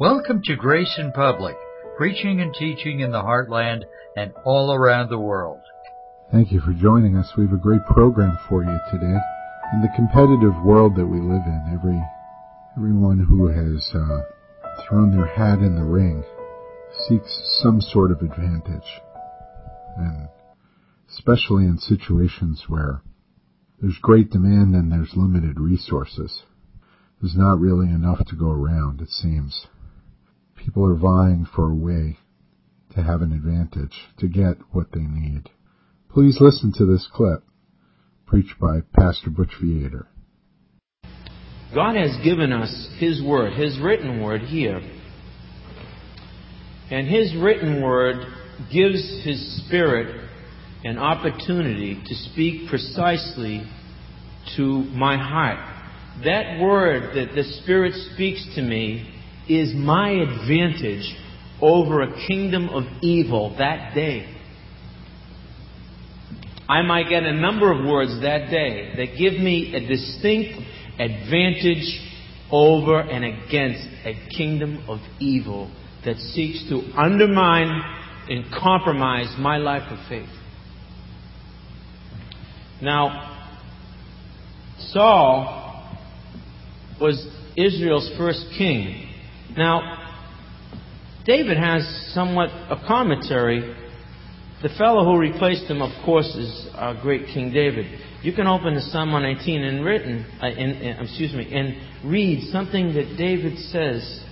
Welcome to Grace in Public, preaching and teaching in the heartland and all around the world. Thank you for joining us. We have a great program for you today. In the competitive world that we live in, every everyone who has uh, thrown their hat in the ring seeks some sort of advantage, and especially in situations where there's great demand and there's limited resources. There's not really enough to go around, it seems. People are vying for a way to have an advantage, to get what they need. Please listen to this clip, preached by Pastor Butch Vietor. God has given us His Word, His written Word here. And His written Word gives His Spirit an opportunity to speak precisely to my heart. That Word that the Spirit speaks to me is my advantage over a kingdom of evil that day. I might get a number of words that day that give me a distinct advantage over and against a kingdom of evil that seeks to undermine and compromise my life of faith. Now, Saul was Israel's first king. Now, David has somewhat a commentary. The fellow who replaced him, of course, is our great King David. You can open to Psalm 119 and written, uh, in, in, excuse me, and read something that David says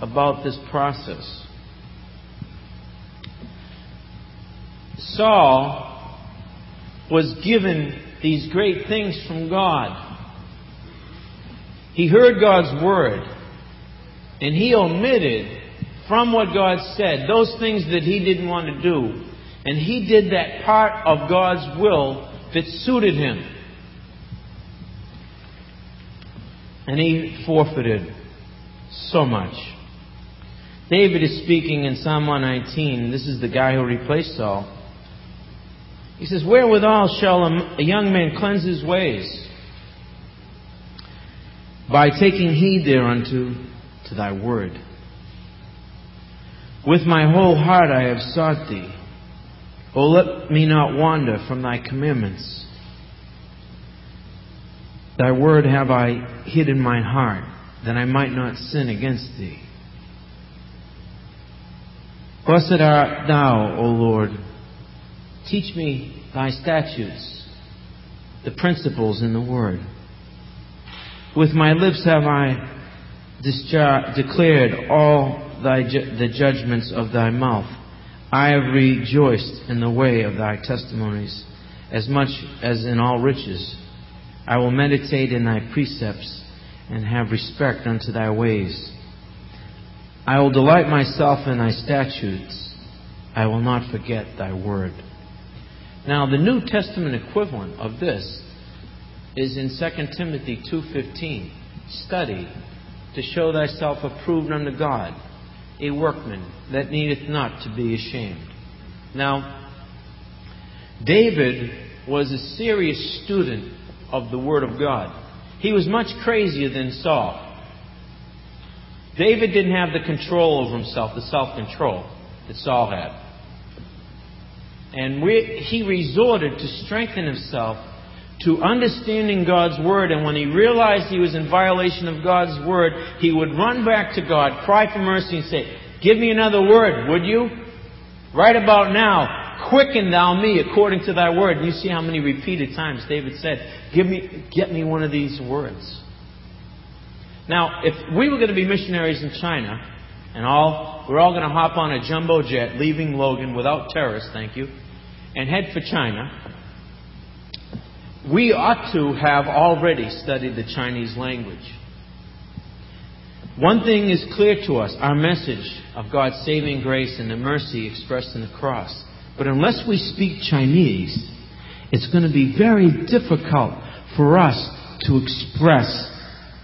about this process. Saul was given these great things from God. He heard God's word. And he omitted from what God said those things that he didn't want to do. And he did that part of God's will that suited him. And he forfeited so much. David is speaking in Psalm 119. This is the guy who replaced Saul. He says, Wherewithal shall a young man cleanse his ways? By taking heed thereunto to thy word. With my whole heart I have sought thee. O let me not wander from thy commandments. Thy word have I hid in mine heart, that I might not sin against thee. Blessed art thou, O Lord. Teach me thy statutes, the principles in the word. With my lips have I declared all thy ju- the judgments of thy mouth. I have rejoiced in the way of thy testimonies, as much as in all riches. I will meditate in thy precepts and have respect unto thy ways. I will delight myself in thy statutes. I will not forget thy word. Now, the New Testament equivalent of this is in 2 Timothy 2:15. Study to show thyself approved unto God, a workman that needeth not to be ashamed. Now, David was a serious student of the Word of God. He was much crazier than Saul. David didn't have the control over himself, the self control that Saul had. And we, he resorted to strengthen himself to understanding God's Word, and when he realized he was in violation of God's Word, he would run back to God, cry for mercy, and say, Give me another word, would you? Right about now, quicken thou me according to thy word. And you see how many repeated times David said, Give me, get me one of these words. Now, if we were going to be missionaries in China, and all, we're all going to hop on a jumbo jet leaving Logan without terrorists, thank you, and head for China, we ought to have already studied the Chinese language. One thing is clear to us our message of God's saving grace and the mercy expressed in the cross. But unless we speak Chinese, it's going to be very difficult for us to express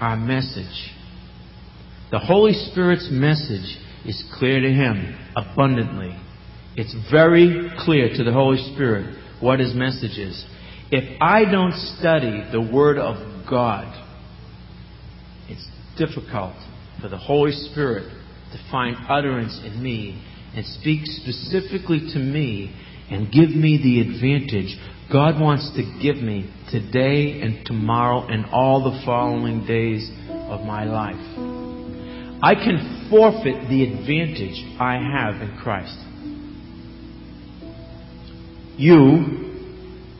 our message. The Holy Spirit's message is clear to Him abundantly. It's very clear to the Holy Spirit what His message is. If I don't study the Word of God, it's difficult for the Holy Spirit to find utterance in me and speak specifically to me and give me the advantage God wants to give me today and tomorrow and all the following days of my life. I can forfeit the advantage I have in Christ. You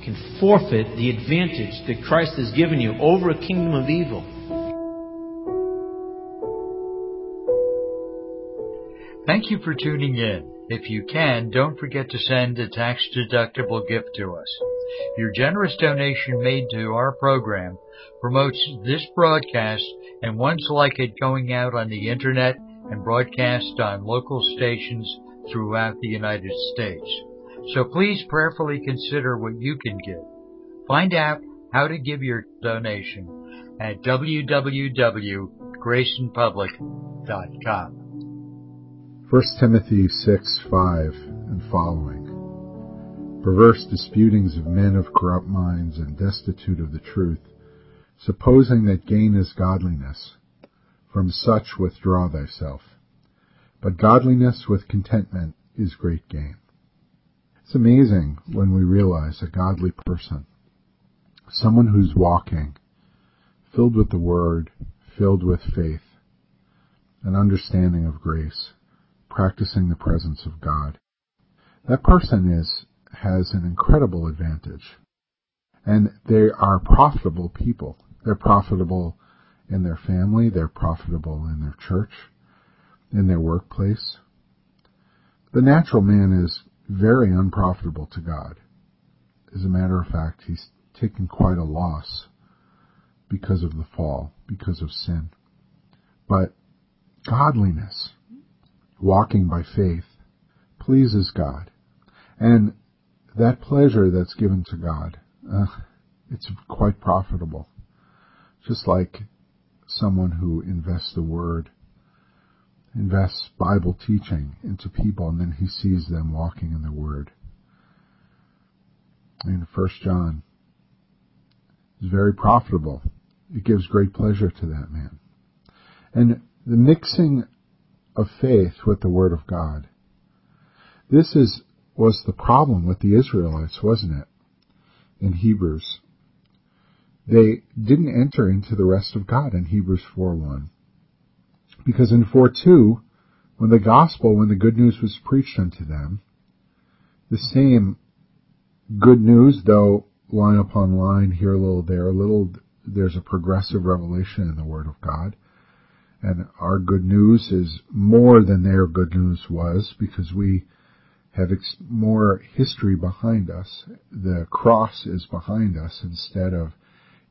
can forfeit the advantage that Christ has given you over a kingdom of evil. Thank you for tuning in. If you can, don't forget to send a tax-deductible gift to us. Your generous donation made to our program promotes this broadcast and ones like it going out on the internet and broadcast on local stations throughout the United States. So please prayerfully consider what you can give. Find out how to give your donation at www.graceinpublic.com. 1 Timothy 6, 5 and following. Perverse disputings of men of corrupt minds and destitute of the truth, supposing that gain is godliness. From such withdraw thyself. But godliness with contentment is great gain. It's amazing when we realize a godly person, someone who's walking, filled with the Word, filled with faith, an understanding of grace, practicing the presence of God. That person is, has an incredible advantage. And they are profitable people. They're profitable in their family, they're profitable in their church, in their workplace. The natural man is very unprofitable to God. As a matter of fact, he's taken quite a loss because of the fall, because of sin. But godliness, walking by faith, pleases God. And that pleasure that's given to God, uh, it's quite profitable. Just like someone who invests the word invests Bible teaching into people and then he sees them walking in the Word. In First John is very profitable. It gives great pleasure to that man. And the mixing of faith with the Word of God. This is was the problem with the Israelites, wasn't it? In Hebrews. They didn't enter into the rest of God in Hebrews 4:1. Because in 4.2, when the gospel, when the good news was preached unto them, the same good news, though line upon line, here a little, there a little, there's a progressive revelation in the Word of God. And our good news is more than their good news was because we have ex- more history behind us. The cross is behind us instead of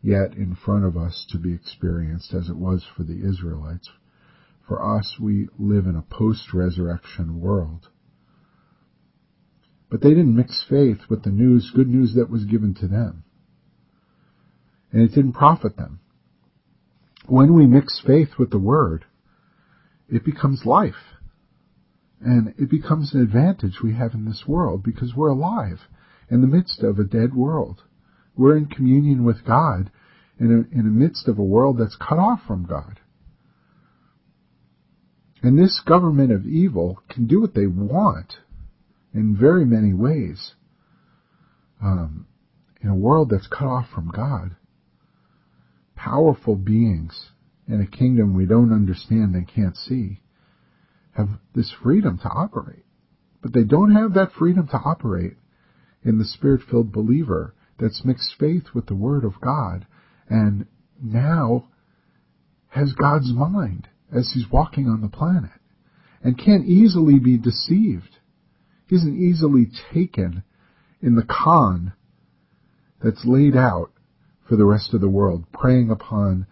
yet in front of us to be experienced as it was for the Israelites. For us, we live in a post-resurrection world. But they didn't mix faith with the news, good news that was given to them. And it didn't profit them. When we mix faith with the Word, it becomes life. And it becomes an advantage we have in this world because we're alive in the midst of a dead world. We're in communion with God in, in the midst of a world that's cut off from God. And this government of evil can do what they want in very many ways. Um, in a world that's cut off from God, powerful beings in a kingdom we don't understand and can't see have this freedom to operate. But they don't have that freedom to operate in the spirit-filled believer that's mixed faith with the Word of God and now has God's mind as he's walking on the planet and can't easily be deceived. He isn't easily taken in the con that's laid out for the rest of the world, preying upon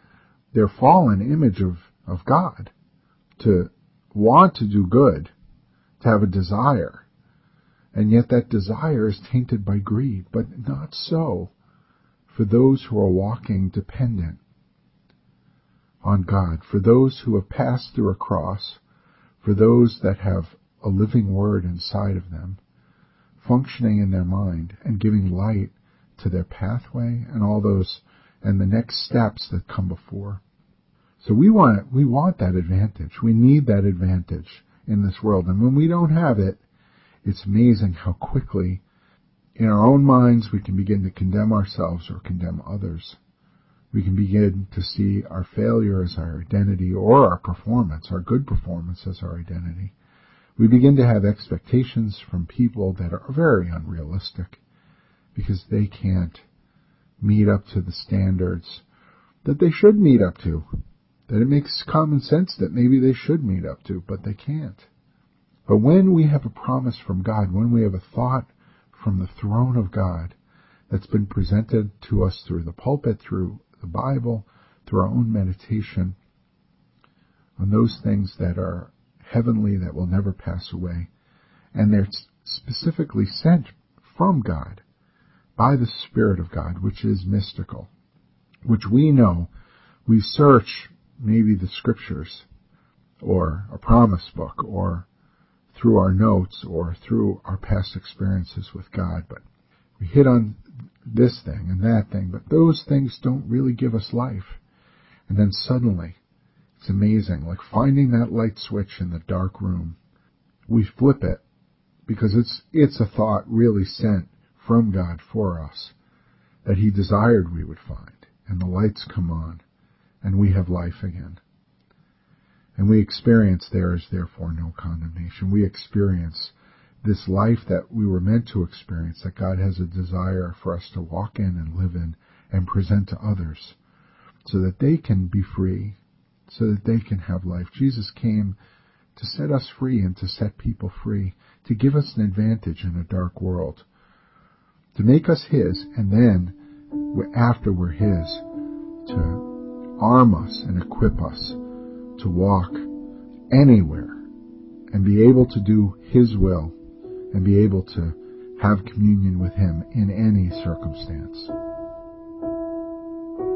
their fallen image of, of God, to want to do good, to have a desire, and yet that desire is tainted by greed, but not so for those who are walking dependent on God, for those who have passed through a cross, for those that have a living word inside of them, functioning in their mind and giving light to their pathway and all those and the next steps that come before. So we want we want that advantage. We need that advantage in this world. And when we don't have it, it's amazing how quickly in our own minds we can begin to condemn ourselves or condemn others. We can begin to see our failure as our identity or our performance, our good performance as our identity. We begin to have expectations from people that are very unrealistic because they can't meet up to the standards that they should meet up to. That it makes common sense that maybe they should meet up to, but they can't. But when we have a promise from God, when we have a thought from the throne of God that's been presented to us through the pulpit, through the Bible, through our own meditation on those things that are heavenly, that will never pass away, and they're specifically sent from God by the Spirit of God, which is mystical, which we know. We search maybe the scriptures or a promise book or through our notes or through our past experiences with God, but we hit on this thing and that thing, but those things don't really give us life. And then suddenly, it's amazing, like finding that light switch in the dark room. We flip it because it's, it's a thought really sent from God for us that He desired we would find. And the lights come on and we have life again. And we experience there is therefore no condemnation. We experience this life that we were meant to experience, that God has a desire for us to walk in and live in and present to others so that they can be free, so that they can have life. Jesus came to set us free and to set people free, to give us an advantage in a dark world, to make us His, and then, after we're His, to arm us and equip us to walk anywhere and be able to do His will and be able to have communion with Him in any circumstance.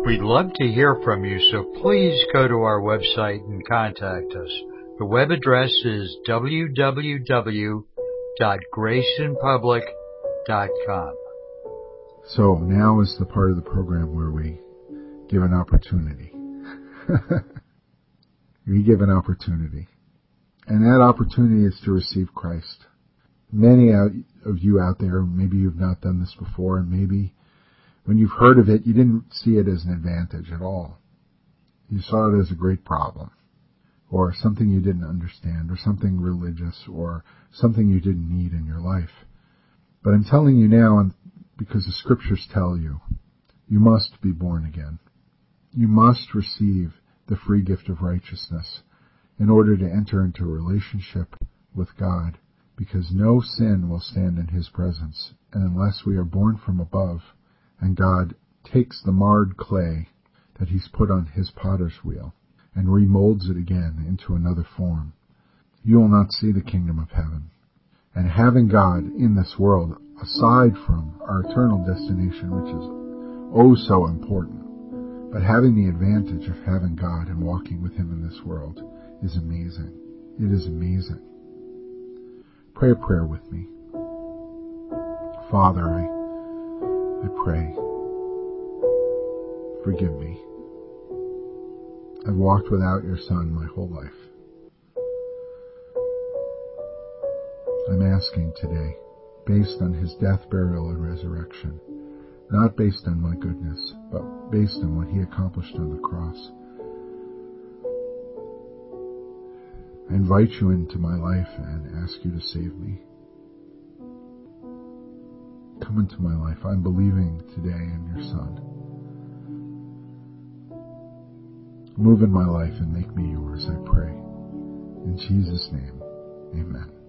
We'd love to hear from you, so please go to our website and contact us. The web address is www.graceinpublic.com. So now is the part of the program where we give an opportunity. we give an opportunity. And that opportunity is to receive Christ. Many of you out there, maybe you've not done this before, and maybe when you've heard of it, you didn't see it as an advantage at all. You saw it as a great problem, or something you didn't understand, or something religious, or something you didn't need in your life. But I'm telling you now, because the scriptures tell you, you must be born again. You must receive the free gift of righteousness in order to enter into a relationship with God, because no sin will stand in His presence, and unless we are born from above, and God takes the marred clay that He's put on His potter's wheel and remolds it again into another form, you will not see the kingdom of heaven. And having God in this world, aside from our eternal destination, which is oh so important, but having the advantage of having God and walking with Him in this world is amazing. It is amazing. Pray a prayer with me. Father, I, I pray. Forgive me. I've walked without your Son my whole life. I'm asking today, based on his death, burial, and resurrection, not based on my goodness, but based on what he accomplished on the cross. I invite you into my life and ask you to save me. Come into my life. I'm believing today in your Son. Move in my life and make me yours, I pray. In Jesus' name, amen.